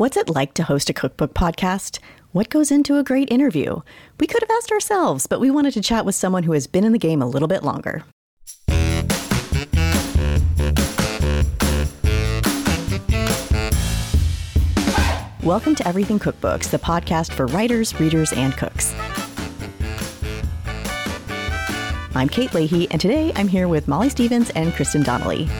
What's it like to host a cookbook podcast? What goes into a great interview? We could have asked ourselves, but we wanted to chat with someone who has been in the game a little bit longer. Welcome to Everything Cookbooks, the podcast for writers, readers, and cooks. I'm Kate Leahy, and today I'm here with Molly Stevens and Kristin Donnelly.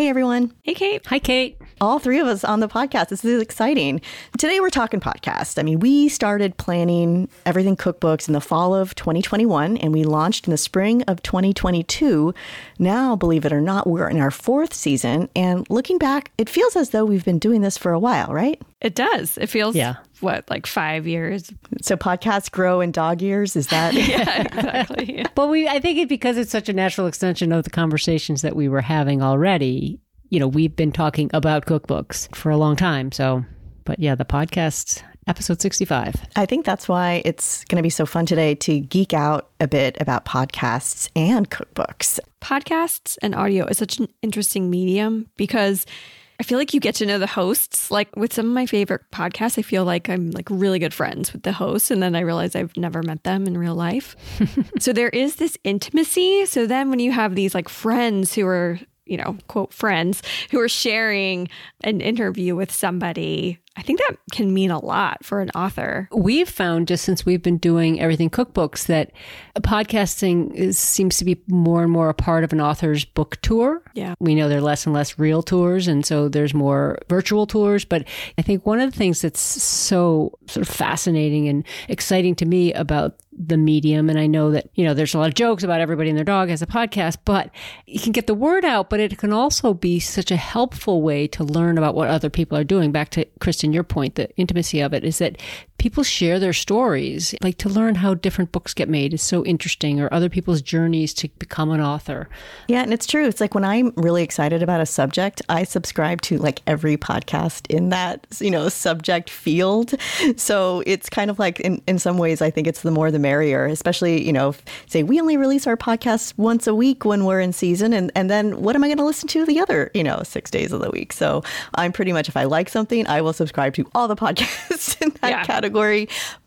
Hey, everyone. Hey, Kate. Hi, Kate. All three of us on the podcast. This is exciting. Today we're talking podcast. I mean, we started planning everything cookbooks in the fall of 2021 and we launched in the spring of 2022. Now, believe it or not, we're in our fourth season. And looking back, it feels as though we've been doing this for a while, right? It does. It feels, Yeah. what, like five years? So podcasts grow in dog years. Is that? yeah, exactly. But we, I think it because it's such a natural extension of the conversations that we were having already. You know, we've been talking about cookbooks for a long time. So, but yeah, the podcast episode 65. I think that's why it's going to be so fun today to geek out a bit about podcasts and cookbooks. Podcasts and audio is such an interesting medium because I feel like you get to know the hosts. Like with some of my favorite podcasts, I feel like I'm like really good friends with the hosts. And then I realize I've never met them in real life. so there is this intimacy. So then when you have these like friends who are, you know, quote friends who are sharing an interview with somebody, I think that can mean a lot for an author. We've found just since we've been doing everything cookbooks that podcasting is, seems to be more and more a part of an author's book tour. Yeah. We know there are less and less real tours, and so there's more virtual tours. But I think one of the things that's so sort of fascinating and exciting to me about the medium, and I know that, you know, there's a lot of jokes about everybody and their dog has a podcast, but you can get the word out, but it can also be such a helpful way to learn about what other people are doing. Back to Kristin, your point, the intimacy of it is that people share their stories. Like to learn how different books get made is so interesting, or other people's journeys to become an author. Yeah, and it's true. It's like when I'm really excited about a subject, I subscribe to like every podcast in that, you know, subject field. So it's kind of like in, in some ways, I think it's the more the merrier, especially, you know, if, say we only release our podcast once a week when we're in season. And, and then what am I going to listen to the other, you know, six days of the week? So I'm pretty much, if I like something, I will subscribe to all the podcasts in that Yeah. category.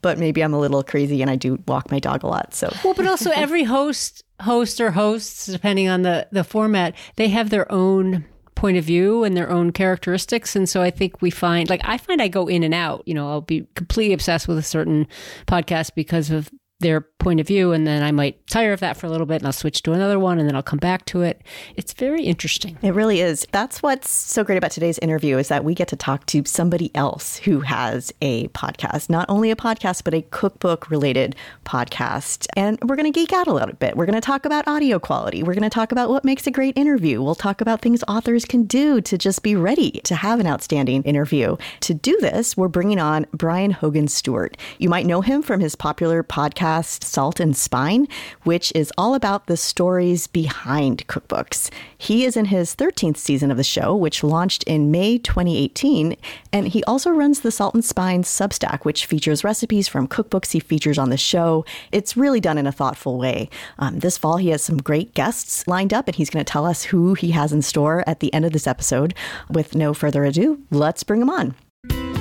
But maybe I'm a little crazy and I do walk my dog a lot. So Well, but also every host, host or hosts, depending on the the format, they have their own point of view and their own characteristics. And so I think we find, like, I find I go in and out. You know, I'll be completely obsessed with a certain podcast because of their point of view, and then I might tire of that for a little bit, and I'll switch to another one, and then I'll come back to it. It's very interesting. It really is. That's what's so great about today's interview is that we get to talk to somebody else who has a podcast, not only a podcast, but a cookbook related podcast. And we're going to geek out a little bit. We're going to talk about audio quality. We're going to talk about what makes a great interview. We'll talk about things authors can do to just be ready to have an outstanding interview. To do this, we're bringing on Brian Hogan Stewart. You might know him from his popular podcast, Salt and Spine, which is all about the stories behind cookbooks. He is in his 13th season of the show, which launched in May 2018. And he also runs the Salt and Spine Substack, which features recipes from cookbooks he features on the show. It's really done in a thoughtful way. Um, this fall, he has some great guests lined up, and he's going to tell us who he has in store at the end of this episode. With no further ado, let's bring him on.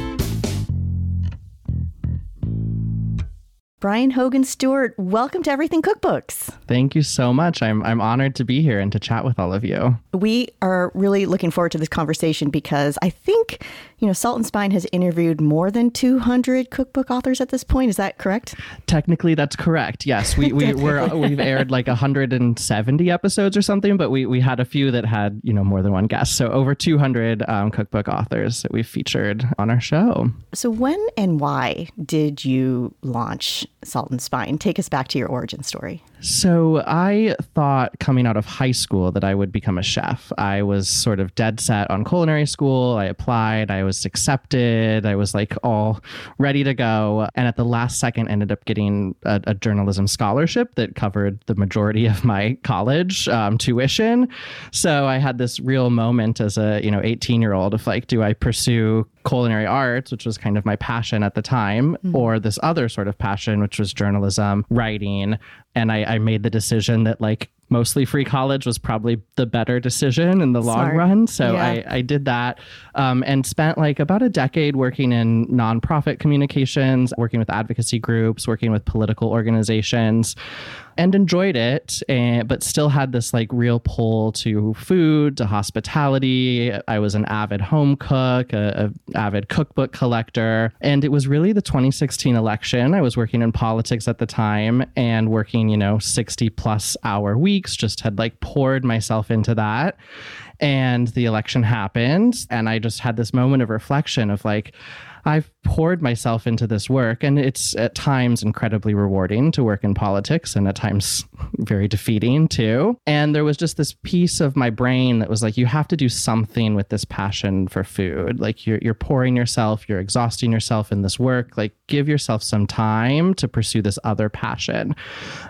Brian Hogan Stewart, welcome to Everything Cookbooks. Thank you so much. I'm I'm honored to be here and to chat with all of you. We are really looking forward to this conversation because I think, you know, Salt and Spine has interviewed more than 200 cookbook authors at this point. Is that correct? Technically, that's correct. Yes, we we we're, we've aired like 170 episodes or something, but we we had a few that had you know more than one guest. So over 200 um, cookbook authors that we've featured on our show. So, when and why did you launch Salt and Spine? Take us back to your origin story. So I thought coming out of high school that I would become a chef. I was sort of dead set on culinary school. I applied, I was accepted, I was like all ready to go. And at the last second, ended up getting a, a journalism scholarship that covered the majority of my college um, tuition. So I had this real moment as a you know 18 year old of like, do I pursue culinary arts, which was kind of my passion at the time, or this other sort of passion, which was journalism, writing. And I, I made the decision that like mostly free college was probably the better decision in the long Smart. run. So Yeah. I, I did that um, and spent like about a decade working in nonprofit communications, working with advocacy groups, working with political organizations and enjoyed it and, but still had this like real pull to food to hospitality i was an avid home cook a, a avid cookbook collector and it was really the 2016 election i was working in politics at the time and working you know 60 plus hour weeks just had like poured myself into that and the election happened and i just had this moment of reflection of like I've poured myself into this work, and it's at times incredibly rewarding to work in politics, and at times very defeating too. And there was just this piece of my brain that was like, you have to do something with this passion for food. Like you're you're pouring yourself, you're exhausting yourself in this work. Like give yourself some time to pursue this other passion.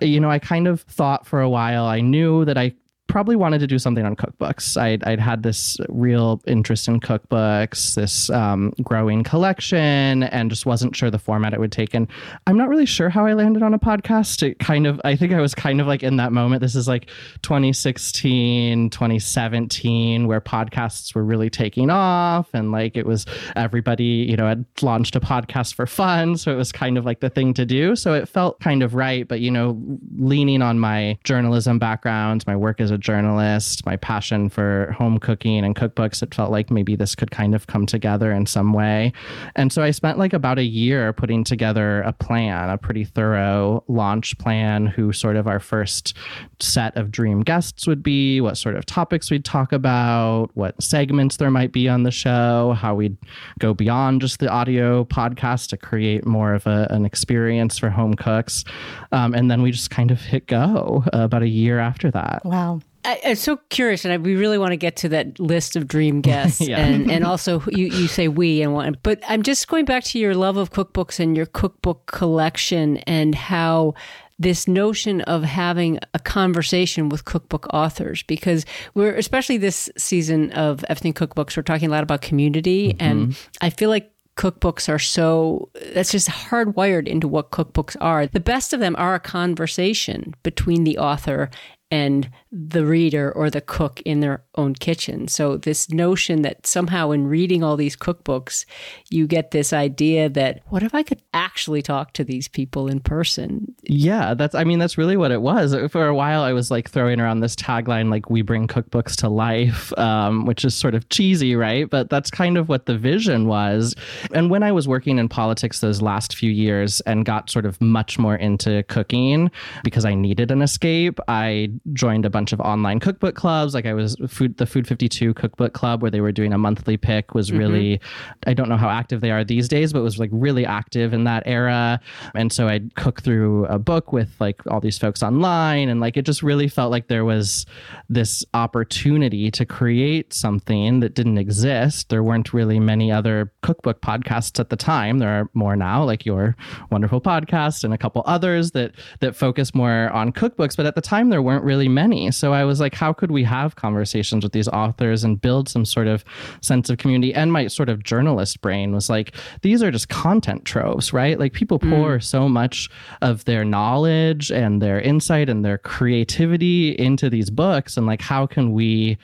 You know, I kind of thought for a while. I knew that I probably wanted to do something on cookbooks. I'd, I'd had this real interest in cookbooks, this um, growing collection, and just wasn't sure the format it would take. And I'm not really sure how I landed on a podcast. It kind of, I think I was kind of like in that moment. This is like 2016, 2017, where podcasts were really taking off. And like it was everybody, you know, had launched a podcast for fun. So it was kind of like the thing to do. So it felt kind of right. But, you know, leaning on my journalism background, my work as a journalist, my passion for home cooking and cookbooks, it felt like maybe this could kind of come together in some way. And so I spent like about a year putting together a plan, a pretty thorough launch plan, who sort of our first set of dream guests would be, what sort of topics we'd talk about, what segments there might be on the show, how we'd go beyond just the audio podcast to create more of a, an experience for home cooks. Um, and then we just kind of hit go uh, about a year after that. Wow. I, I'm so curious, and I, we really want to get to that list of dream guests, Yeah. and and also you you say we and what, but I'm just going back to your love of cookbooks and your cookbook collection and how this notion of having a conversation with cookbook authors because we're especially this season of everything cookbooks we're talking a lot about community mm-hmm. and I feel like cookbooks are so that's just hardwired into what cookbooks are. The best of them are a conversation between the author and the reader or the cook in their own kitchen. So this notion that somehow in reading all these cookbooks you get this idea that what if I could actually talk to these people in person? Yeah, that's I mean that's really what it was. For a while I was like throwing around this tagline like we bring cookbooks to life, um, which is sort of cheesy, right? But that's kind of what the vision was. And when I was working in politics those last few years and got sort of much more into cooking because I needed an escape, I joined a bunch of online cookbook clubs. Like I was food the Food 52 cookbook club where they were doing a monthly pick was mm-hmm. really I don't know how active they are these days, but was like really active in that era. And so I'd cook through a book with like all these folks online and like it just really felt like there was this opportunity to create something that didn't exist. There weren't really many other cookbook podcasts at the time. There are more now, like your wonderful podcast and a couple others that that focus more on cookbooks, but at the time there weren't really many. So I was like, how could we have conversations with these authors and build some sort of sense of community? And my sort of journalist brain was like, these are just content troves, right? Like people pour so much of their knowledge and their insight and their creativity into these books. And like, how can we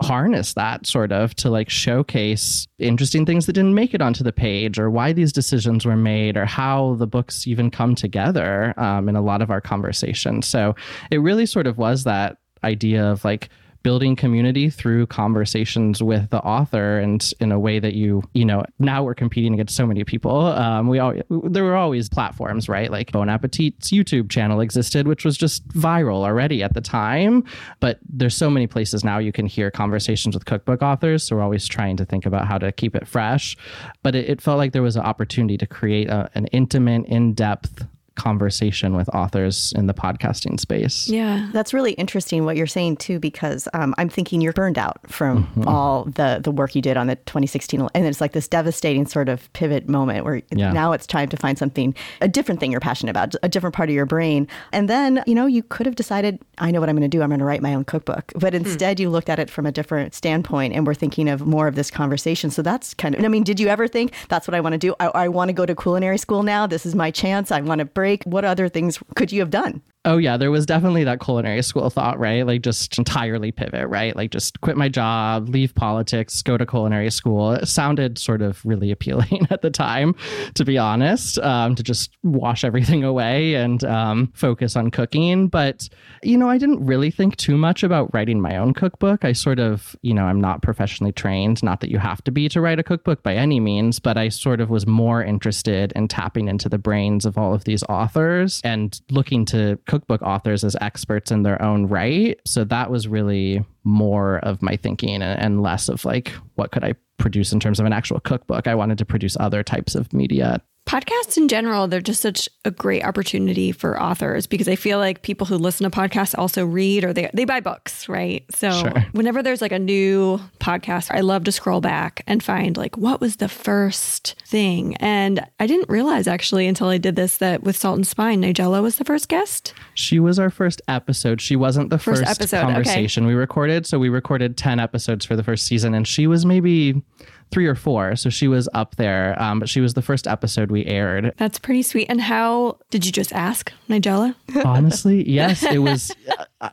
harness that sort of to like showcase interesting things that didn't make it onto the page or why these decisions were made or how the books even come together um, in a lot of our conversations so it really sort of was that idea of like building community through conversations with the author and in a way that you you know now we're competing against so many people. Um, we all there were always platforms right? Like bon appetit's youtube channel existed which was just viral already at the time. But there's so many places now you can hear conversations with cookbook authors so we're always trying to think about how to keep it fresh. But it, it felt like there was an opportunity to create a, an intimate in-depth conversation with authors in the podcasting space Yeah. That's really interesting what you're saying too, because um, I'm thinking you're burned out from Mm-hmm. all the the work you did on the 2016, and it's like this devastating sort of pivot moment where Yeah. now it's time to find something, a different thing you're passionate about, a different part of your brain, and then you know you could have decided, I know what I'm going to do, I'm going to write my own cookbook, but instead you looked at it from a different standpoint, and we're thinking of more of this conversation. So that's kind of, I mean, did you ever think that's what I want to do? I, I want to go to culinary school now. This is my chance. I want to break. What other things could you have done? Oh yeah, there was definitely that culinary school thought, right? Like just entirely pivot, right? Like just quit my job, leave politics, go to culinary school. It sounded sort of really appealing at the time, to be honest, um, to just wash everything away and um, focus on cooking. But you know, I didn't really think too much about writing my own cookbook. I sort of, you know, I'm not professionally trained. Not that you have to be to write a cookbook by any means, but I sort of was more interested in tapping into the brains of all of these authors and looking to cook cookbook authors as experts in their own right. So that was really more of my thinking and, less of like, what could I produce in terms of an actual cookbook? I wanted to produce other types of media Podcasts in general, they're just such a great opportunity for authors because I feel like people who listen to podcasts also read or they, they buy books, right? So sure. whenever there's like a new podcast, I love to scroll back and find like what was the first thing. And I didn't realize actually until I did this that with Salt and Spine, Nigella was the first guest. She was our first episode. She wasn't the first, first episode. conversation okay. we recorded. So we recorded 10 episodes for the first season and she was maybe three or four. So she was up there, um, but she was the first episode we aired. That's pretty sweet. And how did you just ask Nigella? Honestly, yes. It was. Uh,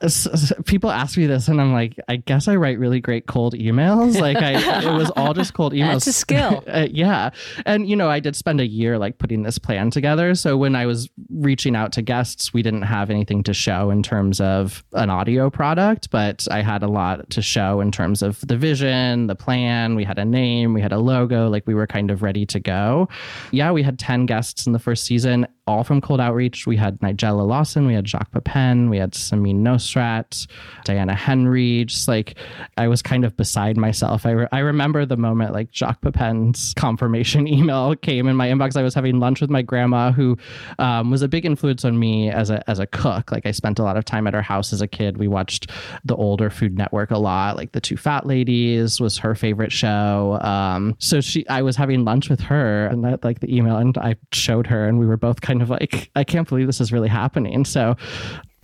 people ask me this, and I'm like, I guess I write really great cold emails. Like, I it was all just cold emails. That's a skill. uh, yeah, and you know, I did spend a year like putting this plan together. So when I was reaching out to guests, we didn't have anything to show in terms of an audio product, but I had a lot to show in terms of the vision, the plan. We had a name we had a logo, like we were kind of ready to go. Yeah, we had 10 guests in the first season, all from Cold Outreach. We had Nigella Lawson, we had Jacques Pepin, we had Samin Nosrat, Diana Henry. Just like I was kind of beside myself. I, re- I remember the moment like Jacques Pepin's confirmation email came in my inbox. I was having lunch with my grandma, who um, was a big influence on me as a as a cook. Like I spent a lot of time at her house as a kid. We watched the older Food Network a lot. Like the Two Fat Ladies was her favorite show. Um, so she, I was having lunch with her, and that like the email, and I showed her, and we were both kind of like, I can't believe this is really happening. So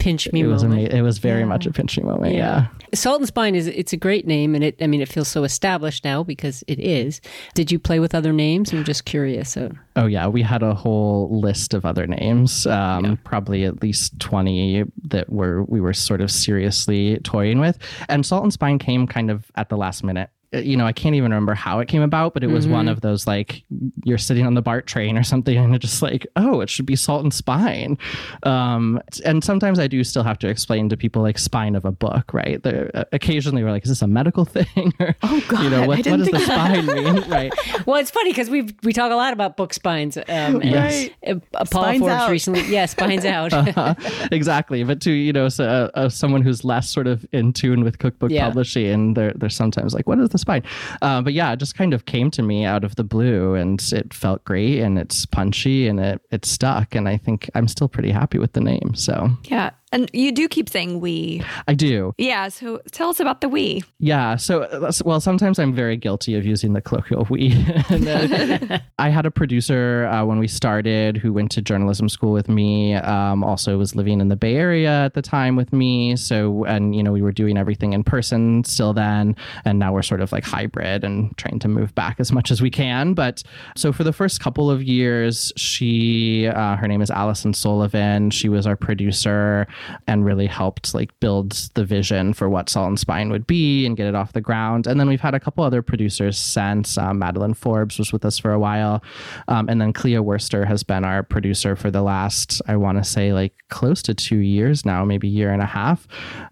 pinch me it was moment. Ama- it was very yeah. much a pinch me moment. Yeah. yeah. Salt and Spine is it's a great name, and it I mean it feels so established now because it is. Did you play with other names? I'm just curious. So. Oh yeah, we had a whole list of other names. Um, yeah. Probably at least twenty that were we were sort of seriously toying with, and Salt and Spine came kind of at the last minute you know, I can't even remember how it came about, but it was mm-hmm. one of those like you're sitting on the BART train or something, and it's just like, oh, it should be salt and spine. Um, and sometimes I do still have to explain to people like spine of a book, right? They're, uh, occasionally we're like, is this a medical thing? or, oh God, you know, what, what does the spine mean? Right. well, it's funny because we we talk a lot about book spines. Um, yes. And, uh, Paul Forbes recently, yeah, spines out. uh-huh. Exactly, but to you know, so, uh, uh, someone who's less sort of in tune with cookbook yeah. publishing, and they're they're sometimes like, what is the spine. Uh, but yeah, it just kind of came to me out of the blue and it felt great and it's punchy and it, it stuck. And I think I'm still pretty happy with the name. So, yeah. And you do keep saying we. I do. Yeah. So tell us about the we. Yeah. So, well, sometimes I'm very guilty of using the colloquial we. I had a producer uh, when we started who went to journalism school with me, um, also was living in the Bay Area at the time with me. So, and, you know, we were doing everything in person still then. And now we're sort of like hybrid and trying to move back as much as we can. But so for the first couple of years, she, uh, her name is Allison Sullivan. She was our producer and really helped like build the vision for what Salt and Spine would be and get it off the ground. And then we've had a couple other producers since. Um, Madeline Forbes was with us for a while, um, and then Clea Worster has been our producer for the last I want to say like close to two years now, maybe year and a half.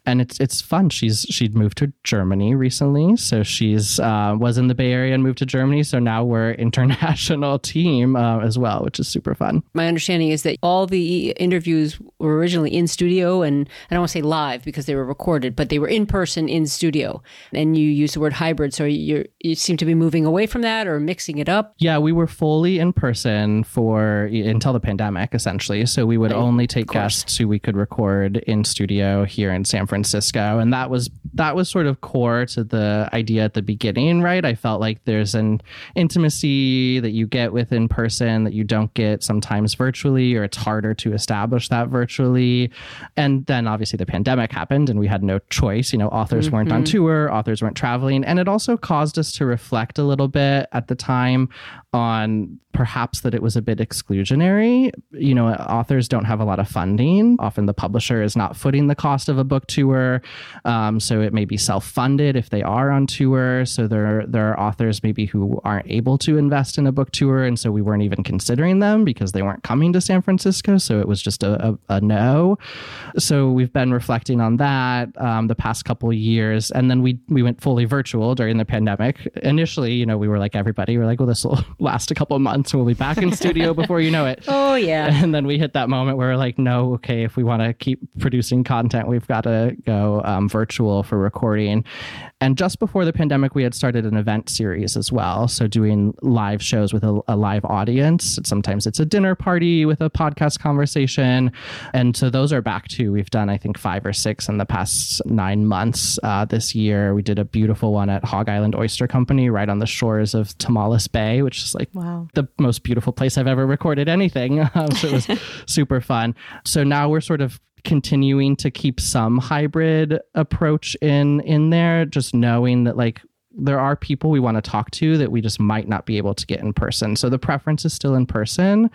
And it's it's fun. She's she'd moved to Germany recently, so she's uh, was in the Bay Area and moved to Germany. So now we're international team uh, as well, which is super fun. My understanding is that all the interviews were originally in studio studio and I don't want to say live because they were recorded, but they were in person in studio. And you use the word hybrid. So you you seem to be moving away from that or mixing it up. Yeah, we were fully in person for until the pandemic essentially. So we would right. only take guests who we could record in studio here in San Francisco. And that was that was sort of core to the idea at the beginning, right? I felt like there's an intimacy that you get with in person that you don't get sometimes virtually, or it's harder to establish that virtually. And then obviously the pandemic happened and we had no choice. You know, authors mm-hmm. weren't on mm-hmm. tour, authors weren't traveling. And it also caused us to reflect a little bit at the time on perhaps that it was a bit exclusionary. You know, authors don't have a lot of funding. Often the publisher is not footing the cost of a book tour. Um, so it may be self funded if they are on tour. So there, there are authors maybe who aren't able to invest in a book tour. And so we weren't even considering them because they weren't coming to San Francisco. So it was just a, a, a no. So we've been reflecting on that um, the past couple years. And then we, we went fully virtual during the pandemic. Initially, you know, we were like everybody, we are like, well, this will last a couple of months we'll be back in studio before you know it. Oh, yeah. And then we hit that moment where we're like, no, okay, if we want to keep producing content, we've got to go um, virtual for recording. And just before the pandemic, we had started an event series as well. So doing live shows with a, a live audience. Sometimes it's a dinner party with a podcast conversation. And so those are back too. We've done, I think, five or six in the past nine months uh, this year. We did a beautiful one at Hog Island Oyster Company right on the shores of Tomales Bay, which is like wow. the most beautiful place I've ever recorded anything. Um, so it was super fun. So now we're sort of continuing to keep some hybrid approach in in there just knowing that like there are people we want to talk to that we just might not be able to get in person so the preference is still in person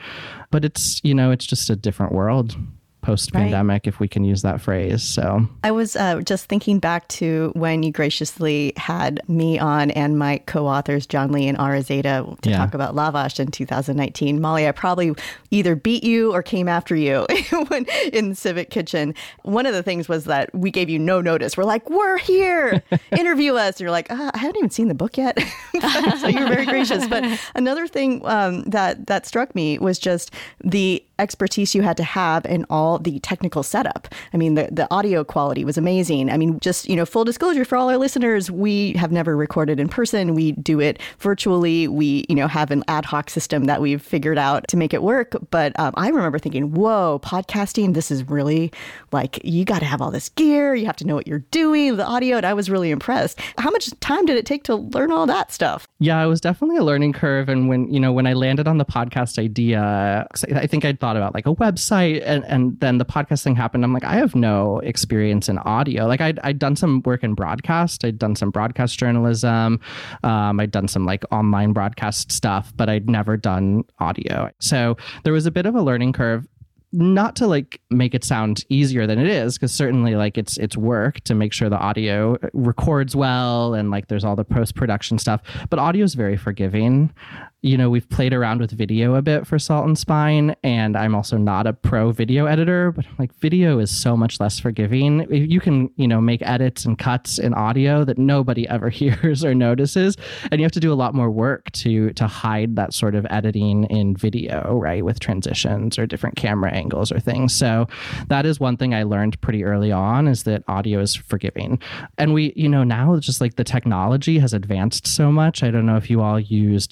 but it's you know it's just a different world post pandemic, right. if we can use that phrase. So I was uh, just thinking back to when you graciously had me on and my co authors, John Lee and Ara Zada, to yeah. talk about Lavash in 2019. Molly, I probably either beat you or came after you when, in Civic Kitchen. One of the things was that we gave you no notice. We're like, we're here, interview us. And you're like, uh, I haven't even seen the book yet. so you're very gracious. But another thing um, that, that struck me was just the expertise you had to have in all the technical setup. I mean, the, the audio quality was amazing. I mean, just, you know, full disclosure for all our listeners, we have never recorded in person. We do it virtually. We, you know, have an ad hoc system that we've figured out to make it work. But um, I remember thinking, whoa, podcasting, this is really like, you got to have all this gear. You have to know what you're doing, the audio. And I was really impressed. How much time did it take to learn all that stuff? Yeah, it was definitely a learning curve. And when, you know, when I landed on the podcast idea, I think I'd thought about like a website and, and then the podcast thing happened. I'm like, I have no experience in audio. Like I'd, I'd done some work in broadcast. I'd done some broadcast journalism. Um, I'd done some like online broadcast stuff, but I'd never done audio. So there was a bit of a learning curve not to like make it sound easier than it is because certainly like it's it's work to make sure the audio records well and like there's all the post production stuff but audio is very forgiving you know, we've played around with video a bit for Salt and Spine, and I'm also not a pro video editor, but like video is so much less forgiving. You can, you know, make edits and cuts in audio that nobody ever hears or notices, and you have to do a lot more work to to hide that sort of editing in video, right, with transitions or different camera angles or things. So that is one thing I learned pretty early on is that audio is forgiving. And we, you know, now just like the technology has advanced so much. I don't know if you all use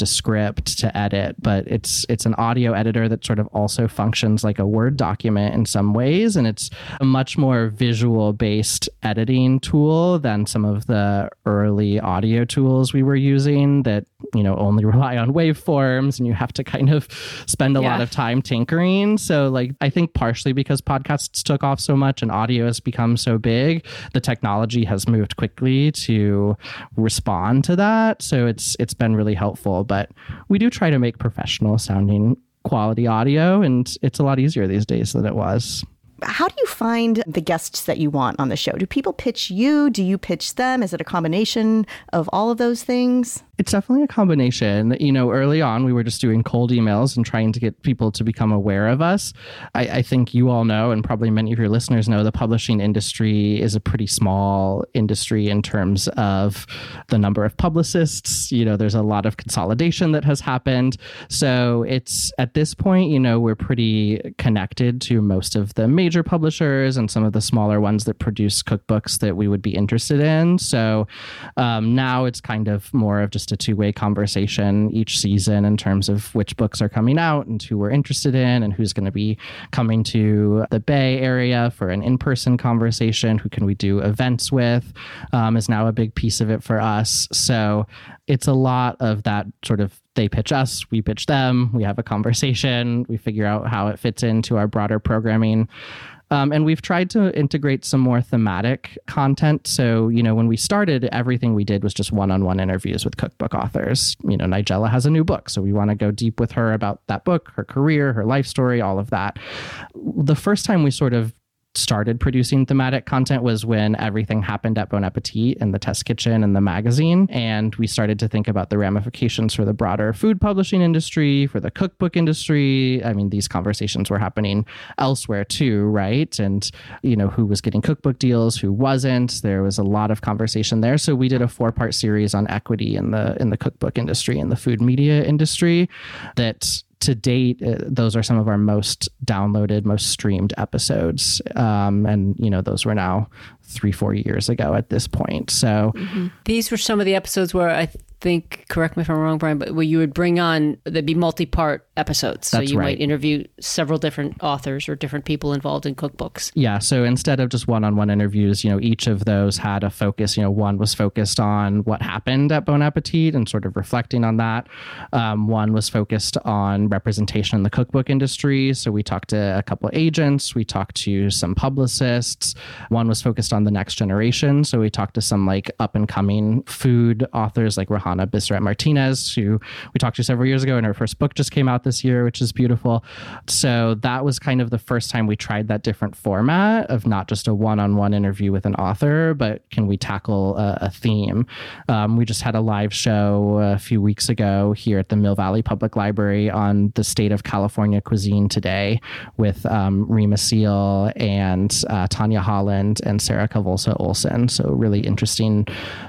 To edit, but it's it's an audio editor that sort of also functions like a Word document in some ways, and it's a much more visual based editing tool than some of the early audio tools we were using that you know only rely on waveforms and you have to kind of spend a yeah. lot of time tinkering. So like I think partially because podcasts took off so much and audio has become so big, the technology has moved quickly to respond to that. So it's it's been really helpful, but we do try to make professional sounding quality audio, and it's a lot easier these days than it was. How do you find the guests that you want on the show? Do people pitch you? Do you pitch them? Is it a combination of all of those things? It's definitely a combination. You know, early on, we were just doing cold emails and trying to get people to become aware of us. I, I, think you all know, and probably many of your listeners know, the publishing industry is a pretty small industry in terms of the number of publicists. You know, there's a lot of consolidation that has happened. So it's at this point, you know, we're pretty connected to most of the major publishers and some of the smaller ones that produce cookbooks that we would be interested in. So um, now it's kind of more of just just a two way conversation each season in terms of which books are coming out and who we're interested in and who's going to be coming to the Bay Area for an in person conversation. Who can we do events with um, is now a big piece of it for us. So it's a lot of that sort of they pitch us, we pitch them, we have a conversation, we figure out how it fits into our broader programming. Um, and we've tried to integrate some more thematic content. So, you know, when we started, everything we did was just one on one interviews with cookbook authors. You know, Nigella has a new book. So we want to go deep with her about that book, her career, her life story, all of that. The first time we sort of started producing thematic content was when everything happened at Bon Appetit and the test kitchen and the magazine. And we started to think about the ramifications for the broader food publishing industry, for the cookbook industry. I mean, these conversations were happening elsewhere too, right? And, you know, who was getting cookbook deals, who wasn't. There was a lot of conversation there. So we did a four part series on equity in the in the cookbook industry and the food media industry that to date, uh, those are some of our most downloaded, most streamed episodes. Um, and, you know, those were now three, four years ago at this point. So mm-hmm. these were some of the episodes where I think, correct me if I'm wrong, Brian, but where you would bring on, there'd be multi part episodes. So That's you right. might interview several different authors or different people involved in cookbooks. Yeah. So instead of just one on one interviews, you know, each of those had a focus. You know, one was focused on what happened at Bon Appetit and sort of reflecting on that. Um, one was focused on representation in the cookbook industry. So we talked to a couple of agents, we talked to some publicists. One was focused on the next generation. So we talked to some like up and coming food authors like Rajana Bisret Martinez, who we talked to several years ago, and her first book just came out this year, which is beautiful. So that was kind of the first time we tried that different format of not just a one on one interview with an author, but can we tackle a, a theme? Um, we just had a live show a few weeks ago here at the Mill Valley Public Library on the state of California cuisine today with um, Reem Assil and uh, Tanya Holland and Sarah Cavolsa Olson. So, really interesting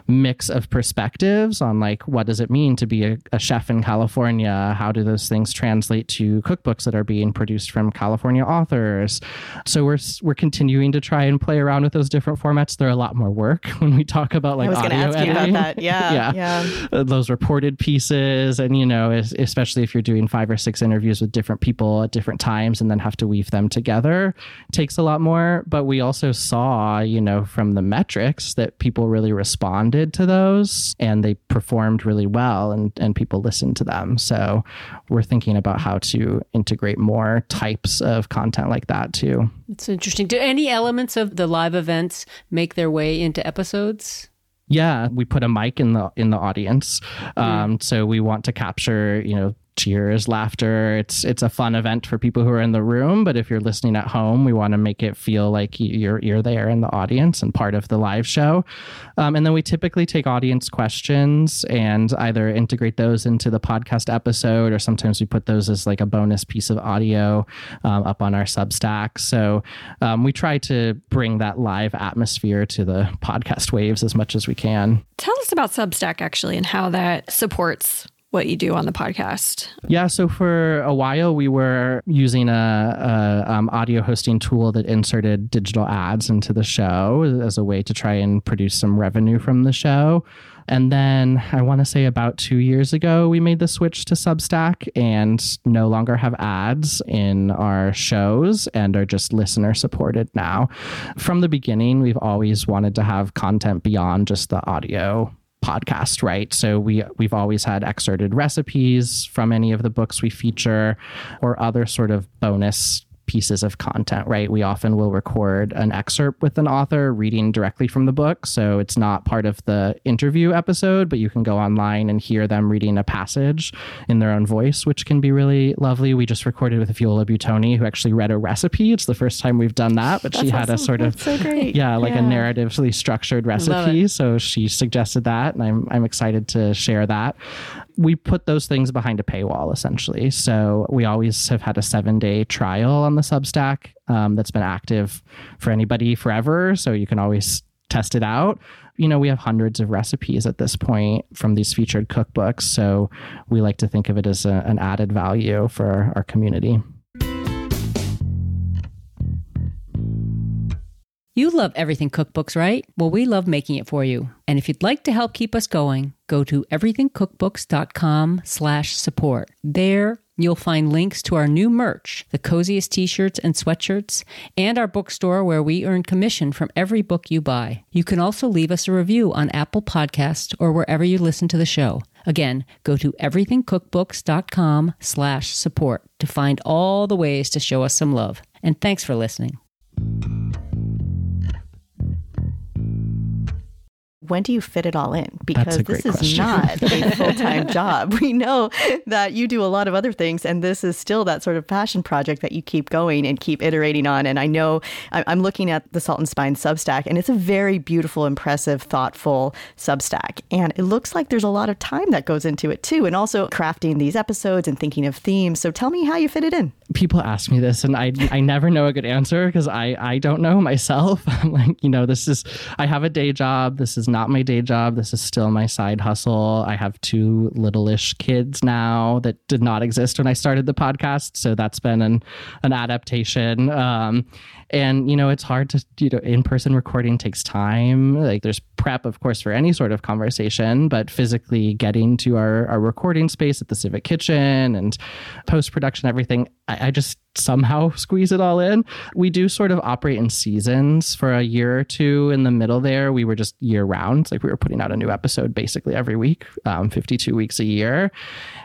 mix of perspectives on like what does it mean to be a, a chef in California? How do those things translate to cookbooks that are being produced from California authors? So we're we're continuing to try and play around with those different formats. They're a lot more work when we talk about like I was audio ask editing. you about that. Yeah, yeah, yeah. Uh, those reported pieces, and you know, especially if you're doing five or six interviews with different people at different times, and then have to weave them together, takes a lot more. But we also saw, you know, from the metrics that people really responded to those, and they performed really well, and and people listened to them. So we're thinking about how to integrate more types of content like that too. It's interesting. Do any elements of the live events make their way into episodes? Yeah, we put a mic in the in the audience, um, mm. so we want to capture you know cheers, laughter. It's it's a fun event for people who are in the room, but if you're listening at home, we want to make it feel like you're you're there in the audience and part of the live show. Um, and then we typically take audience questions and either integrate those into the podcast episode, or sometimes we put those as like a bonus piece of audio um, up on our Substack. So um, we try to bring that live atmosphere to the podcast waves as much as we can. Tell us about Substack actually and how that supports what you do on the podcast? Yeah, so for a while we were using a, a um, audio hosting tool that inserted digital ads into the show as a way to try and produce some revenue from the show. And then I want to say about two years ago, we made the switch to Substack and no longer have ads in our shows and are just listener supported now. From the beginning, we've always wanted to have content beyond just the audio podcast, right? So we we've always had excerpted recipes from any of the books we feature or other sort of bonus pieces of content, right? We often will record an excerpt with an author reading directly from the book. So it's not part of the interview episode, but you can go online and hear them reading a passage in their own voice, which can be really lovely. We just recorded with Viola Buitoni, who actually read a recipe. It's the first time we've done that, but That's she had awesome. a sort of, so yeah, like yeah. a narratively structured recipe. So she suggested that, and I'm, I'm excited to share that we put those things behind a paywall essentially. So we always have had a seven day trial on the Substack um, that's been active for anybody forever. So you can always test it out. You know, we have hundreds of recipes at this point from these featured cookbooks. So we like to think of it as a, an added value for our community. You love everything cookbooks, right? Well, we love making it for you. And if you'd like to help keep us going, go to everythingcookbooks.com slash support. There, You'll find links to our new merch, the coziest t shirts and sweatshirts, and our bookstore where we earn commission from every book you buy. You can also leave us a review on Apple Podcast or wherever you listen to the show. Again, go to everythingcookbooks.com slash support to find all the ways to show us some love. And thanks for listening. When do you fit it all in? Because this is question. not a full time job. We know that you do a lot of other things, and this is still that sort of passion project that you keep going and keep iterating on. And I know I'm looking at the Salt and Spine Substack, and it's a very beautiful, impressive, thoughtful Substack. And it looks like there's a lot of time that goes into it too, and also crafting these episodes and thinking of themes. So tell me how you fit it in. people ask me this and I I never know a good answer because I I don't know myself. I'm like, you know, this is I have a day job. This is not my day job. This is still my side hustle. I have two little-ish kids now that did not exist when I started the podcast, so that's been an an adaptation. Um and you know, it's hard to you know, in-person recording takes time. Like there's prep of course for any sort of conversation, but physically getting to our our recording space at the Civic Kitchen and post-production everything I, I just somehow squeeze it all in. We do sort of operate in seasons for a year or two in the middle there. We were just year round. Like we were putting out a new episode basically every week, um, 52 weeks a year.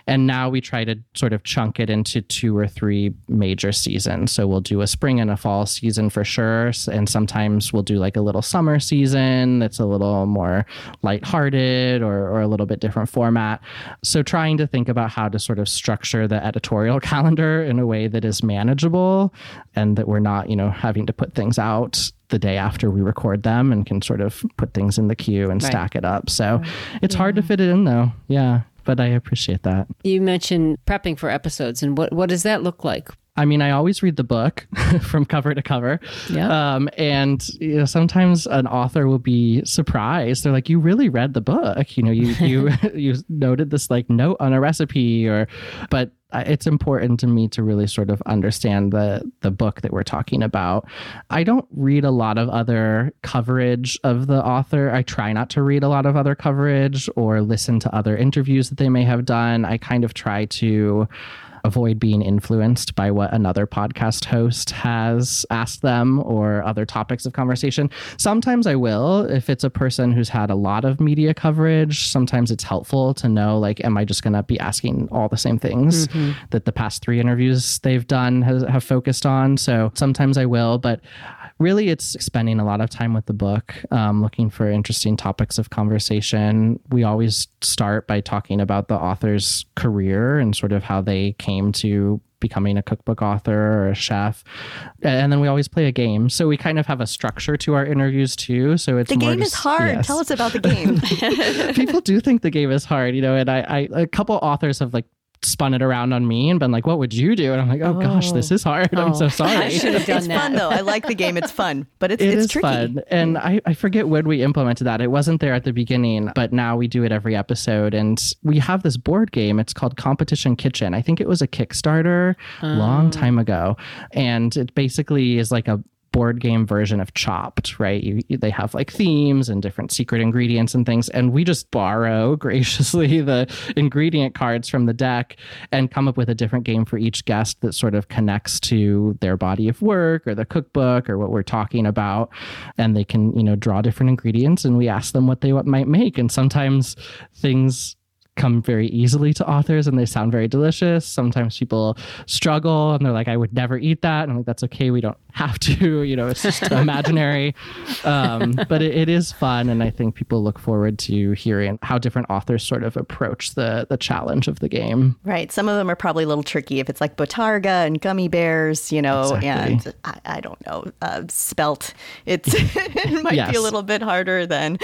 And now we try to sort of chunk it into two or three major seasons. So we'll do a spring and a fall season for sure. And sometimes we'll do like a little summer season that's a little more lighthearted or, or a little bit different format. So trying to think about how to sort of structure the editorial calendar in a way that is manageable and that we're not, you know, having to put things out the day after we record them and can sort of put things in the queue and Right. stack it up. So it's hard to fit it in though. Yeah. But I appreciate that. You mentioned prepping for episodes, and what, what does that look like? I mean, I always read the book from cover to cover. Yeah. Um, and you know, sometimes an author will be surprised. They're like, "You really read the book? You know, you you you noted this like note on a recipe, or." But it's important to me to really sort of understand the the book that we're talking about. I don't read a lot of other coverage of the author. I try not to read a lot of other coverage or listen to other interviews that they may have done. I kind of try to avoid being influenced by what another podcast host has asked them or other topics of conversation. Sometimes I will if it's a person who's had a lot of media coverage. Sometimes it's helpful to know like am I just going to be asking all the same things mm-hmm. that the past 3 interviews they've done has, have focused on. So sometimes I will, but really it's spending a lot of time with the book um, looking for interesting topics of conversation we always start by talking about the author's career and sort of how they came to becoming a cookbook author or a chef and then we always play a game so we kind of have a structure to our interviews too so it's The game is hard. yes. Tell us about the game. people do think the game is hard, you know, and I, I a couple authors have like spun it around on me and been like, what would you do? And I'm like, oh, gosh, this is hard. I'm so oh. sorry." I should have done it's that. fun though. I like the game. It's fun, but it's It it's is tricky. fun. And I, I forget when we implemented that. It wasn't there at the beginning, but now we do it every episode. And we have this board game. It's called Competition Kitchen. I think it was a Kickstarter a long oh. time ago. And it basically is like a board game version of Chopped, right? You, you- they have like themes and different secret ingredients and things. And we just borrow graciously the ingredient cards from the deck and come up with a different game for each guest that sort of connects to their body of work or the cookbook or what we're talking about. And they can, you know, draw different ingredients and we ask them what they might make. And sometimes things come very easily to authors and they sound very delicious. Sometimes people struggle and they're like, I would never eat that. And I'm like, that's okay. We don't have to, you know, it's just imaginary. Um, but it, it is fun. And I think people look forward to hearing how different authors sort of approach the, the challenge of the game. Right. Some of them are probably a little tricky if it's like bottarga and gummy bears, you know, Exactly. and I, I don't know, uh, spelt. It's it might be a little bit harder than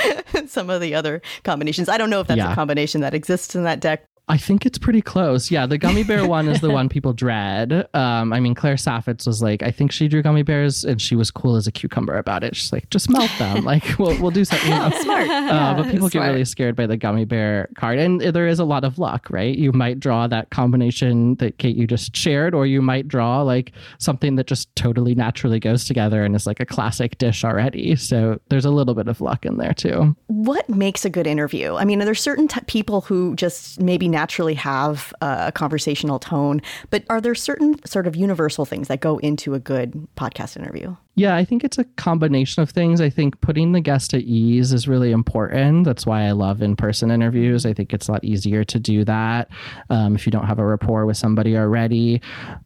some of the other combinations. I don't know if that's Yeah. a combination that exists in that deck. I think it's pretty close. Yeah, the gummy bear one is the one people dread. Um, I mean, Claire Saffitz was like, I think she drew gummy bears, and she was cool as a cucumber about it. She's like, just melt them. like, we'll we'll do something. Know? Smart. Uh, but people smart. get really scared by the gummy bear card, and there is a lot of luck, right? You might draw that combination that Kate you just shared, or you might draw like something that just totally naturally goes together and is like a classic dish already. So there's a little bit of luck in there too. What makes a good interview? I mean, are there certain t- people who just maybe naturally have a conversational tone. But are there certain sort of universal things that go into a good podcast interview? Yeah, I think it's a combination of things. I think putting the guest at ease is really important. That's why I love in person interviews. I think it's a lot easier to do that um, if you don't have a rapport with somebody already.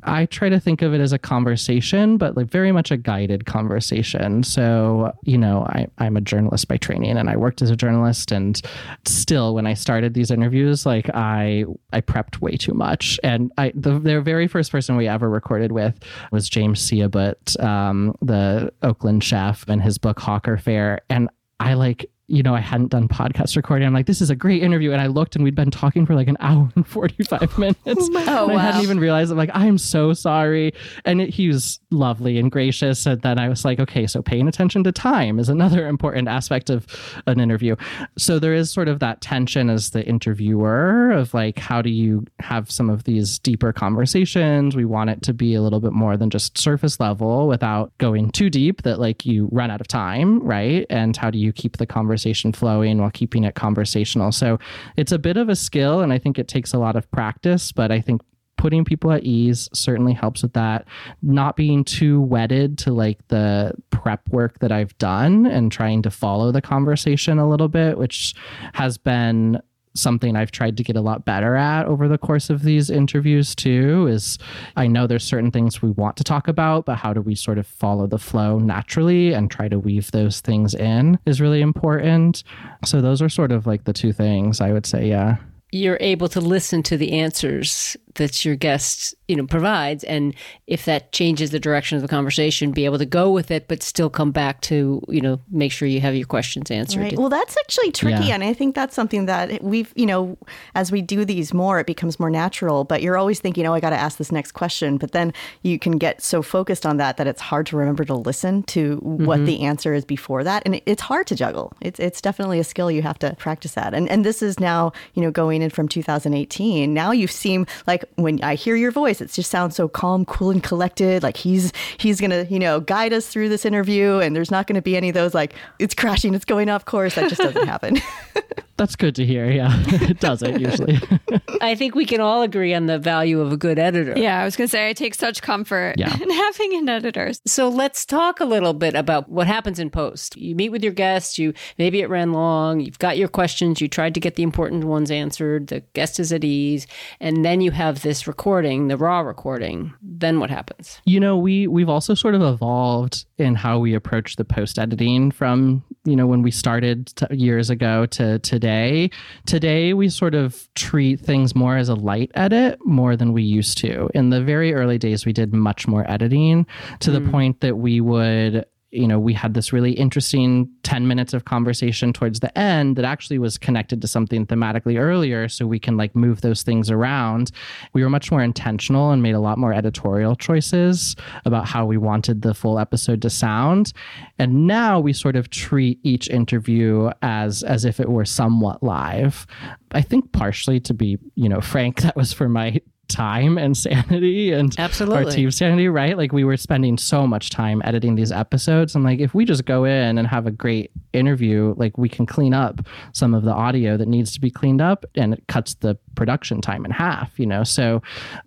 I try to think of it as a conversation, but like very much a guided conversation. So, you know, I, I'm a journalist by training and I worked as a journalist. And still, when I started these interviews, like I, I prepped way too much. And I, the, very first person we ever recorded with was James Syhabout, um, the Oakland chef and his book Hawker Fare. And I like you know, I hadn't done podcast recording. I'm like, this is a great interview. And I looked and we'd been talking for like an hour and 45 minutes. Oh, and I wow. hadn't even realized. I'm like, I'm so sorry. And it, he was lovely and gracious. And then I was like, okay, so paying attention to time is another important aspect of an interview. So there is sort of that tension as the interviewer of like, how do you have some of these deeper conversations? We want it to be a little bit more than just surface level without going too deep that like you run out of time, right? And how do you keep the conversation flowing while keeping it conversational? So it's a bit of a skill, and I think it takes a lot of practice, but I think putting people at ease certainly helps with that not being too wedded to like the prep work that i've done and trying to follow the conversation a little bit which has been something I've tried to get a lot better at over the course of these interviews too is I know there's certain things we want to talk about but how do we sort of follow the flow naturally and try to weave those things in is really important. So those are sort of like the two things I would say yeah. You're able to listen to the answers that your guest you know provides and if that changes the direction of the conversation be able to go with it but still come back to you know make sure you have your questions answered Right. Well, that's actually tricky. Yeah. And I think that's something that we've, you know, as we do these more, it becomes more natural. But you're always thinking, oh, I got to ask this next question. But then you can get so focused on that that it's hard to remember to listen to what mm-hmm. the answer is before that. And it's hard to juggle. It's, it's definitely a skill you have to practice at. And, and this is now, you know, going in from 2018. Now you seem like when I hear your voice, it just sounds so calm, cool, and collected. Like he's, he's to, you know, guide us through this interview. And there's not to be any of those like, it's crashing, it's going off course. That just doesn't happen. that's good to hear yeah it doesn't usually i think we can all agree on the value of a good editor Yeah, I was going to say I take such comfort Yeah. in having an editor. So let's talk a little bit about what happens in post. You meet with your guest, you maybe it ran long, you've got your questions, you tried to get the important ones answered, the guest is at ease, and then you have this recording, the raw recording. Then what happens? you know we we've also sort of evolved in how we approach the post editing from you know when we started t- years ago to today today. We sort of treat things more as a light edit more than we used to. In the very early days we did much more editing to the hmm. point that we would you know, we had this really interesting 10 minutes of conversation towards the end that actually was connected to something thematically earlier. So we can like move those things around. We were much more intentional and made a lot more editorial choices about how we wanted the full episode to sound. And now we sort of treat each interview as as if it were somewhat live. I think partially to be, you know, frank, that was for my time and sanity and Absolutely. our team's sanity, right? Like we were spending so much time editing these episodes. And like if we just go in and have a great interview, like we can clean up some of the audio that needs to be cleaned up and it cuts the production time in half, you know. So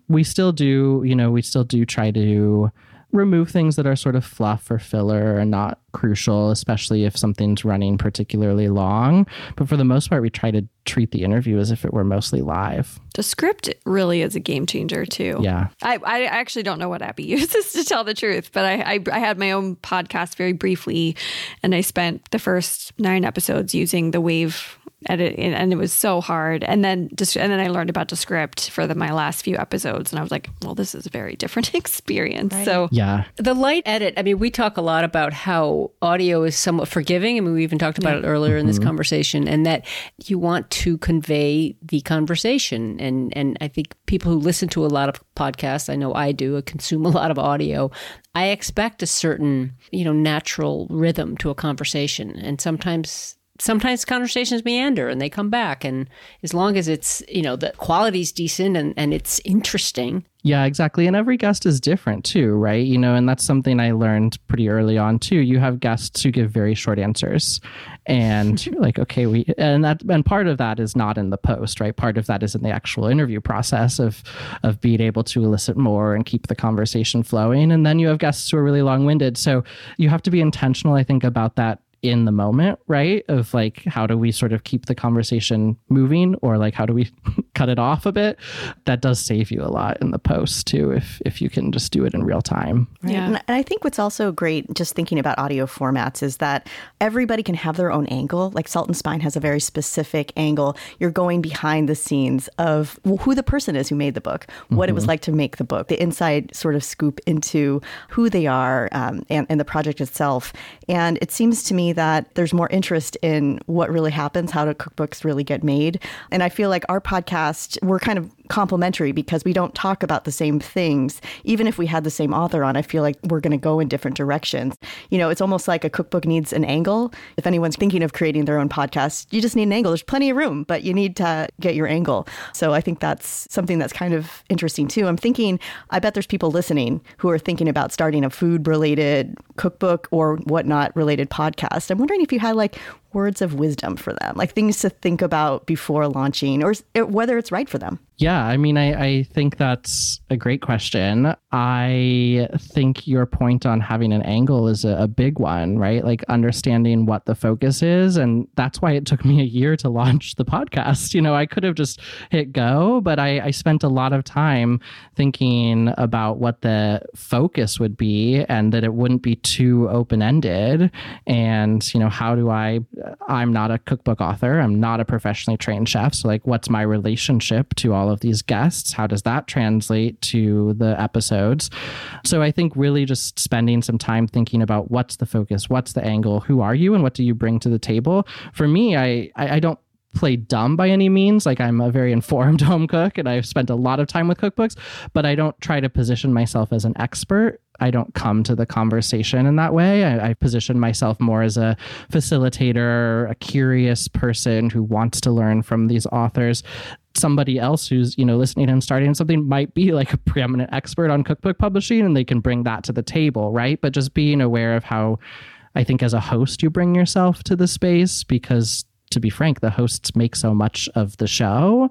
we still do, you know, we still do try to remove things that are sort of fluff or filler and not crucial, especially if something's running particularly long. But for the most part, we try to treat the interview as if it were mostly live. Descript really is a game changer too. Yeah. I, I actually don't know what Abby uses to tell the truth, but I, I I had my own podcast very briefly, and I spent the first nine episodes using the Wave edit, and and it was so hard. And then just and then I learned about Descript for the, my last few episodes, and I was like, well, this is a very different experience. So Yeah. The light edit, I mean, we talk a lot about how audio is somewhat forgiving. I mean, we even talked about it earlier in this mm-hmm. conversation, and that you want to convey the conversation. And, and I think people who listen to a lot of podcasts, I know I do, I consume a lot of audio. I expect a certain, you know, natural rhythm to a conversation. And sometimes sometimes conversations meander and they come back and as long as it's you know the quality's decent and, and it's interesting Yeah, exactly. And every guest is different too, right? You know, and that's something I learned pretty early on too. You have guests who give very short answers. And you're like, okay, we and that and part of that is not in the post, right? Part of that is in the actual interview process of of being able to elicit more and keep the conversation flowing. And then you have guests who are really long-winded. So you have to be intentional, I think, about that in the moment, right? Of like, how do we sort of keep the conversation moving or like, how do we cut it off a bit? That does save you a lot in the post too, if, if you can just do it in real time. Right. Yeah. And I think what's also great, just thinking about audio formats, is that everybody can have their own angle. Like Salt and Spine has a very specific angle. You're going behind the scenes of who the person is who made the book, what mm-hmm. it was mm-hmm. like to make the book, the inside sort of scoop into who they are um, and, and the project itself. And it seems to me that there's more interest in what really happens, how do cookbooks really get made. And I feel like our podcast, we're kind of complementary because we don't talk about the same things. Even if we had the same author on, I feel like we're going to go in different directions. You know, it's almost like a cookbook needs an angle. If anyone's thinking of creating their own podcast, you just need an angle. There's plenty of room, but you need to get your angle. So I think that's something that's kind of interesting too. I'm thinking, I bet there's people listening who are thinking about starting a food related cookbook or whatnot related podcast. I'm wondering if you had like words of wisdom for them, like things to think about before launching or whether it's right for them? Yeah, I mean, I, I think that's a great question. I think your point on having an angle is a, a, big one, right? Like understanding what the focus is. And that's why it took me a year to launch the podcast. You know, I could have just hit go, but I, I spent a lot of time thinking about what the focus would be and that it wouldn't be too open ended. And, you know, how do I I'm not a cookbook author. I'm not a professionally trained chef. So, like, what's my relationship to all of these guests? How does that translate to the episodes? So, I think really just spending some time thinking about what's the focus, what's the angle, who are you, and what do you bring to the table. For me, I, I, don't play dumb by any means. Like I'm a very informed home cook and I've spent a lot of time with cookbooks, but I don't try to position myself as an expert. I don't come to the conversation in that way. I, I, position myself more as a facilitator, a curious person who wants to learn from these authors. Somebody else who's, you know, listening and starting something might be like a preeminent expert on cookbook publishing and they can bring that to the table, right? But just being aware of how I think as a host you bring yourself to the space because to be frank, the hosts make so much of the show.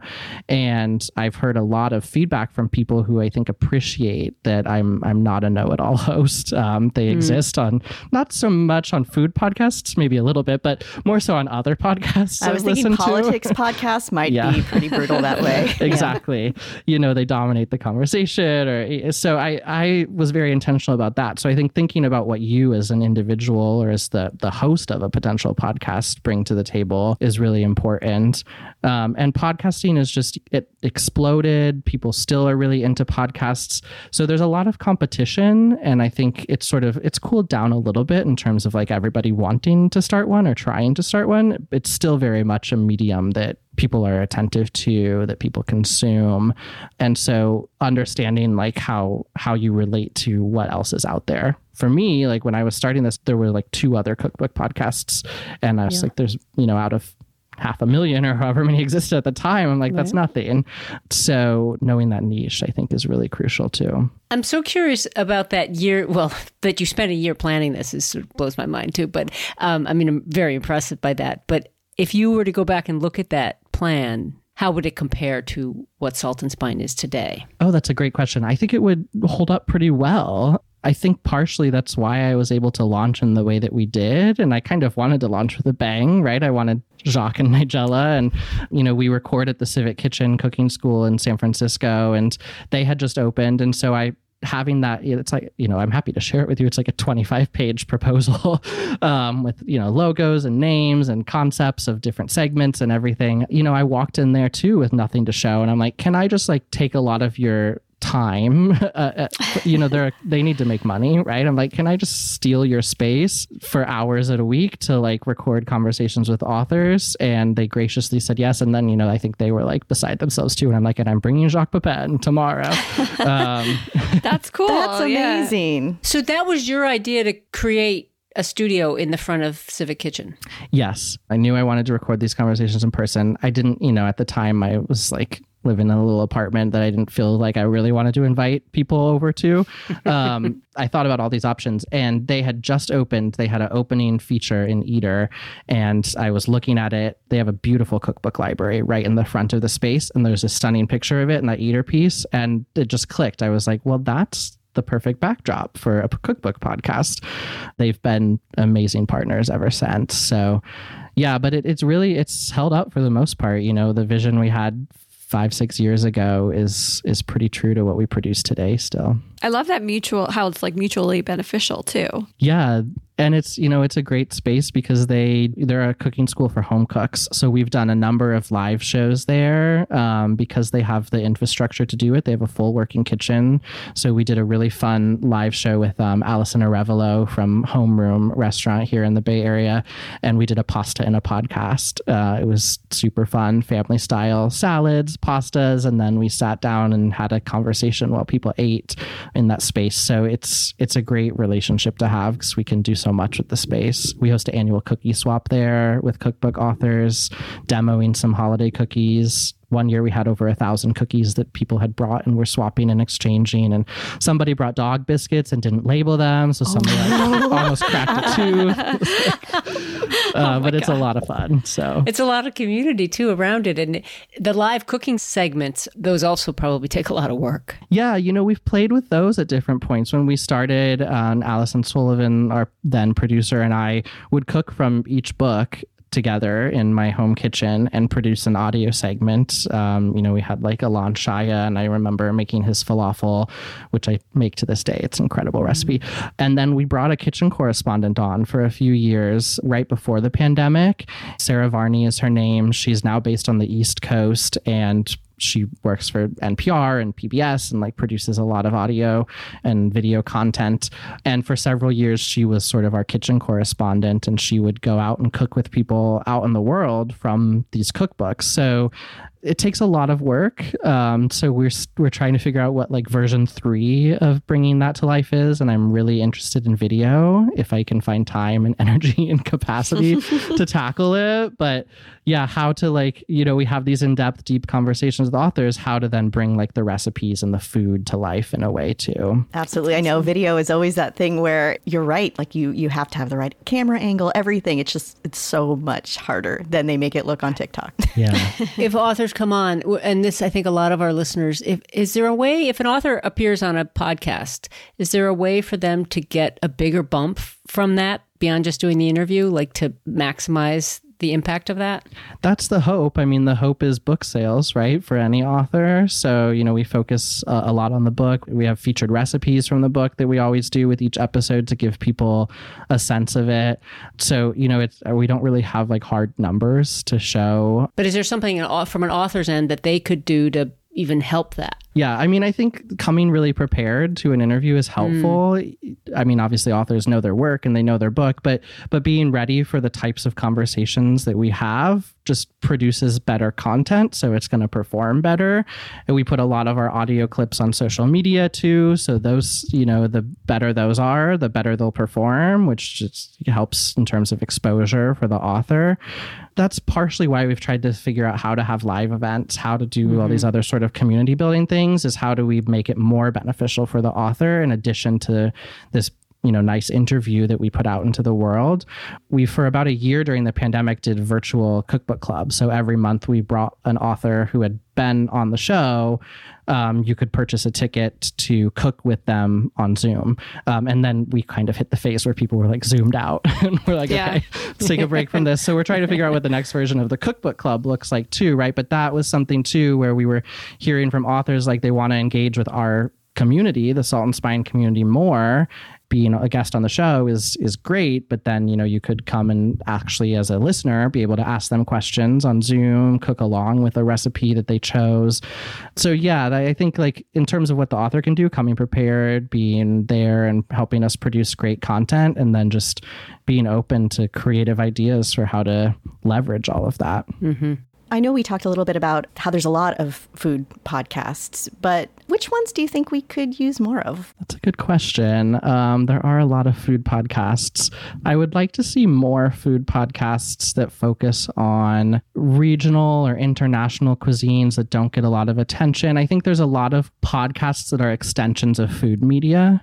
And I've heard a lot of feedback from people who I think appreciate that I'm I'm not a know-it-all host. Um, they mm. exist on not so much on food podcasts, maybe a little bit, but more so on other podcasts. I was I've thinking politics podcasts might yeah. be pretty brutal that way. exactly. Yeah. You know, they dominate the conversation, or so I I was very intentional about that. So I think thinking about what you as an individual or as the the host of a potential podcast bring to the table is really important. Um, and podcasting is just, it exploded. People still are really into podcasts. So there's a lot of competition. And I think it's sort of, it's cooled down a little bit in terms of like everybody wanting to start one or trying to start one. It's still very much a medium that people are attentive to that people consume and so understanding like how how you relate to what else is out there for me, like when I was starting this, there were like two other cookbook podcasts, and I was yeah. like, "There's you know out of half a million or however many existed at the time. I'm like, right. that's nothing. So knowing that niche, I think, is really crucial too. I'm so curious about that year. Well, that you spent a year planning this is sort of blows my mind too. But um, I mean, I'm very impressed by that. But if you were to go back and look at that plan, how would it compare to what Salt and Spine is today? Oh, that's a great question. I think it would hold up pretty well. I think partially that's why I was able to launch in the way that we did. And I kind of wanted to launch with a bang, right? I wanted Jacques and Nigella. And, you know, we record at the Civic Kitchen Cooking School in San Francisco, and they had just opened. And so I, having that it's like you know i'm happy to share it with you. It's like a 25 page proposal um, with you know logos and names and concepts of different segments and everything. You know i walked in there too with nothing to show and i'm like can i just like take a lot of your time. Uh, uh you know they're they need to make money right? I'm like can i just steal your space for hours at a week to like record conversations with authors? And they graciously said yes. And then you know i think they were like beside themselves too. And i'm like and i'm bringing jacques pepin tomorrow. Um, that's cool. That's amazing. Yeah. so that was your idea to create a studio in the front of Civic Kitchen. Yes, I knew I wanted to record these conversations in person. I didn't, you know, at the time I was like living in a little apartment that I didn't feel like I really wanted to invite people over to. Um, I thought about all these options, and they had just opened. They had an opening feature in Eater, and I was looking at it. They have a beautiful cookbook library right in the front of the space, and there's a stunning picture of it in that Eater piece, and it just clicked. I was like, well, that's the perfect backdrop for a cookbook podcast. They've been amazing partners ever since. So, yeah, but it, it's really it's held up for the most part. You know, the vision we had five six years ago is is pretty true to what we produce today still I love that mutual how it's like mutually beneficial too. yeah and it's you know it's a great space because they they're a cooking school for home cooks. So we've done a number of live shows there um, because they have the infrastructure to do it. They have a full working kitchen. So we did a really fun live show with um, Allison Arevalo from Homeroom Restaurant here in the Bay Area. And we did a pasta in a podcast. Uh, it was super fun family style salads pastas. And then we sat down and had a conversation while people ate in that space. So it's it's a great relationship to have because we can do so much with the space. We host an annual cookie swap there with cookbook authors, demoing some holiday cookies. One year we had over a thousand cookies that people had brought and were swapping and exchanging. And somebody brought dog biscuits and didn't label them. So somebody like, almost cracked a tooth. uh, but it's a lot of fun. So It's a lot of community too around it. And the live cooking segments, those also probably take a lot of work. Yeah, you know, we've played with those at different points. When we started, um, Allison Sullivan, our then producer, and I would cook from each book together in my home kitchen and produce an audio segment. Um, you know, we had like Alon Shaya, and I remember making his falafel, which I make to this day. It's an incredible recipe. And then we brought a kitchen correspondent on for a few years right before the pandemic. Sarah Varney is her name. She's now based on the East Coast and she works for NPR and PBS and like produces a lot of audio and video content. And for several years, she was sort of our kitchen correspondent and she would go out and cook with people out in the world from these cookbooks. So it takes a lot of work. Um, so we're we're trying to figure out what like version three of bringing that to life is, and I'm really interested in video if I can find time and energy and capacity to tackle it. But yeah, how to like you know we have these in depth, deep conversations with authors, how to then bring like the recipes and the food to life in a way too. Absolutely. I know video is always that thing where you're right. Like you, you have to have the right camera angle, everything. It's just, it's so much harder than they make it look on TikTok. Yeah. if authors come on, and this, I think a lot of our listeners, if is there a way, if an author appears on a podcast, is there a way for them to get a bigger bump from that beyond just doing the interview, like to maximize the impact of that? That's the hope. I mean, the hope is book sales, right, for any author. So, you know, we focus uh, a lot on the book. We have featured recipes from the book that we always do with each episode to give people a sense of it. So, you know, it's we don't really have like hard numbers to show. But is there something from an author's end that they could do to even help that? Yeah, I mean, I think coming really prepared to an interview is helpful. Mm. I mean, obviously authors know their work and they know their book, but but being ready for the types of conversations that we have just produces better content, so it's going to perform better. And we put a lot of our audio clips on social media too, so those, you know, the better those are, the better they'll perform, which just helps in terms of exposure for the author. That's partially why we've tried to figure out how to have live events, how to do mm-hmm. all these other sort of community building things things is how do we make it more beneficial for the author in addition to this you know nice interview that we put out into the world. We for about a year during the pandemic did virtual cookbook club so every month we brought an author who had been on the show. Um, you could purchase a ticket to cook with them on zoom. Um, and then we kind of hit the phase where people were like zoomed out. And we're like yeah. okay let's take a break from this. So we're trying to figure out what the next version of the cookbook club looks like too right? But that was something too where we were hearing from authors like they want to engage with our community, the Salt and Spine community, more being a guest on the show is is great but then you know you could come and actually as a listener be able to ask them questions on zoom cook along with a recipe that they chose so yeah i think like in terms of what the author can do coming prepared being there and helping us produce great content and then just being open to creative ideas for how to leverage all of that mm-hmm. I know we talked a little bit about how there's a lot of food podcasts, but which ones do you think we could use more of? That's a good question. Um, there are a lot of food podcasts. I would like to see more food podcasts that focus on regional or international cuisines that don't get a lot of attention. I think there's a lot of podcasts that are extensions of food media,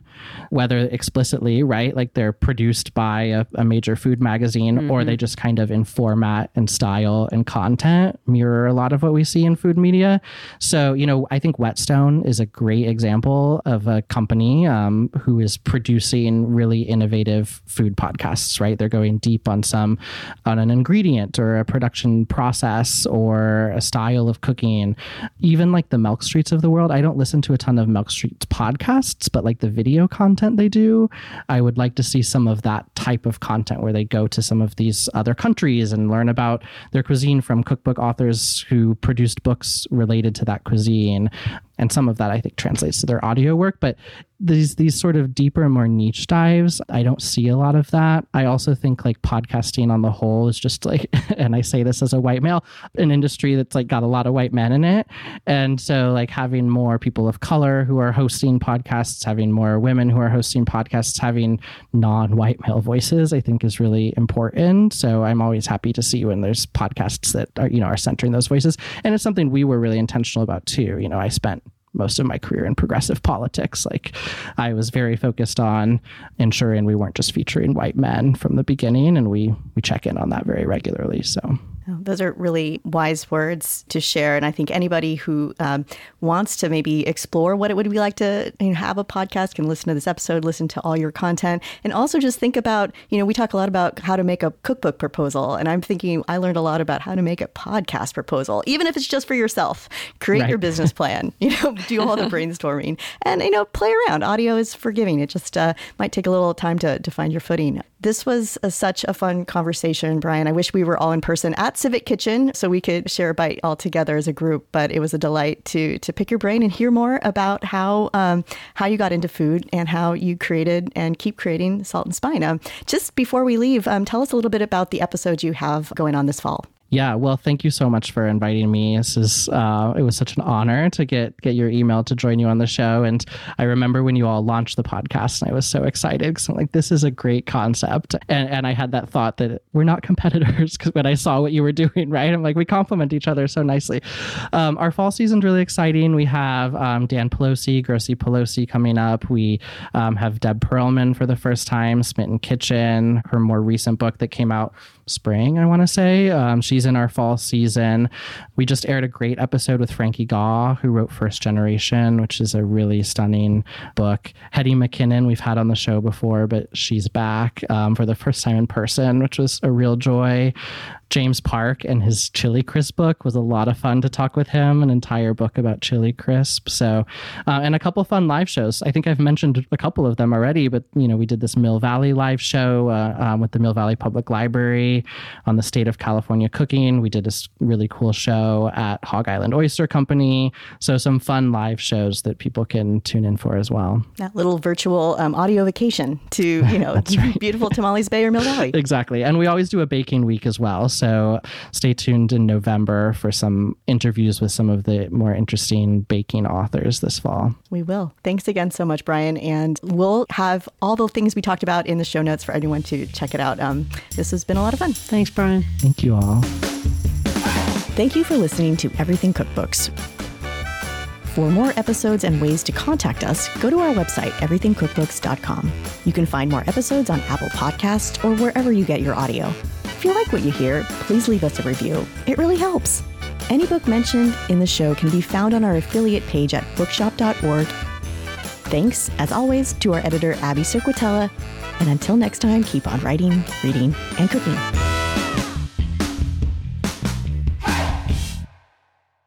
whether explicitly, right? Like they're produced by a, a major food magazine, mm-hmm. or they just kind of in format and style and content mirror a lot of what we see in food media. So, you know, I think Whetstone is a great example of a company um, who is producing really innovative food podcasts, right? They're going deep on some, on an ingredient or a production process or a style of cooking. Even like the Milk Streets of the world, I don't listen to a ton of Milk Streets podcasts, but like the video content they do, I would like to see some of that type of content where they go to some of these other countries and learn about their cuisine from cookbook authors who produced books related to that cuisine and some of that I think translates to their audio work. But these these sort of deeper more niche dives, I don't see a lot of that. I also think like podcasting on the whole is just like, and I say this as a white male, an industry that's like got a lot of white men in it, and so like having more people of color who are hosting podcasts, having more women who are hosting podcasts, having non-white male voices, I think is really important. So I'm always happy to see when there's podcasts that are you know are centering those voices, and it's something we were really intentional about too. You know, I spent most of my career in progressive politics. Like I was very focused on ensuring we weren't just featuring white men from the beginning and we we check in on that very regularly. So those are really wise words to share. And I think anybody who um, wants to maybe explore what it would be like to you know, have a podcast can listen to this episode, listen to all your content, and also just think about, you know, we talk a lot about how to make a cookbook proposal. And I'm thinking I learned a lot about how to make a podcast proposal, even if it's just for yourself. Create right. your business plan, you know, do all the brainstorming and, you know, play around. Audio is forgiving. It just uh, might take a little time to, to find your footing. This was a, such a fun conversation, Brian. I wish we were all in person at Civic Kitchen so we could share a bite all together as a group. But it was a delight to to pick your brain and hear more about how um, how you got into food and how you created and keep creating Salt and Spine. Um, just before we leave, um, tell us a little bit about the episodes you have going on this fall. Yeah, well, thank you so much for inviting me. This is uh, it was such an honor to get get your email to join you on the show. And I remember when you all launched the podcast, and I was so excited because I'm like, this is a great concept. And and I had that thought that we're not competitors because when I saw what you were doing, right, I'm like, we complement each other so nicely. Um, our fall season's really exciting. We have um, Dan Pelosi, Grossy Pelosi coming up. We um, have Deb Perelman for the first time, Smitten Kitchen, her more recent book that came out spring, I want to say. Um, she's in our fall season. We just aired a great episode with Frankie Gaw, who wrote First Generation, which is a really stunning book. Hetty McKinnon, we've had on the show before, but she's back um, for the first time in person, which was a real joy. James Park and his Chili Crisp book was a lot of fun to talk with him, an entire book about Chili Crisp. So, uh, and a couple fun live shows. I think I've mentioned a couple of them already, but you know, we did this Mill Valley live show uh, um, with the Mill Valley Public Library on the state of California cooking. We did this really cool show at Hog Island Oyster Company. So, some fun live shows that people can tune in for as well. That little virtual um, audio vacation to, you know, right. beautiful Tomales Bay or Mill Valley. exactly. And we always do a baking week as well. So stay tuned in November for some interviews with some of the more interesting baking authors this fall. We will. Thanks again so much, Brian. And we'll have all the things we talked about in the show notes for anyone to check it out. Um, this has been a lot of fun. Thanks, Brian. Thank you all. Thank you for listening to Everything Cookbooks. For more episodes and ways to contact us, go to our website, everythingcookbooks.com. You can find more episodes on Apple Podcasts or wherever you get your audio. If you like what you hear, please leave us a review. It really helps. Any book mentioned in the show can be found on our affiliate page at bookshop.org. Thanks, as always, to our editor, Abby Cerquitella. And until next time, keep on writing, reading, and cooking.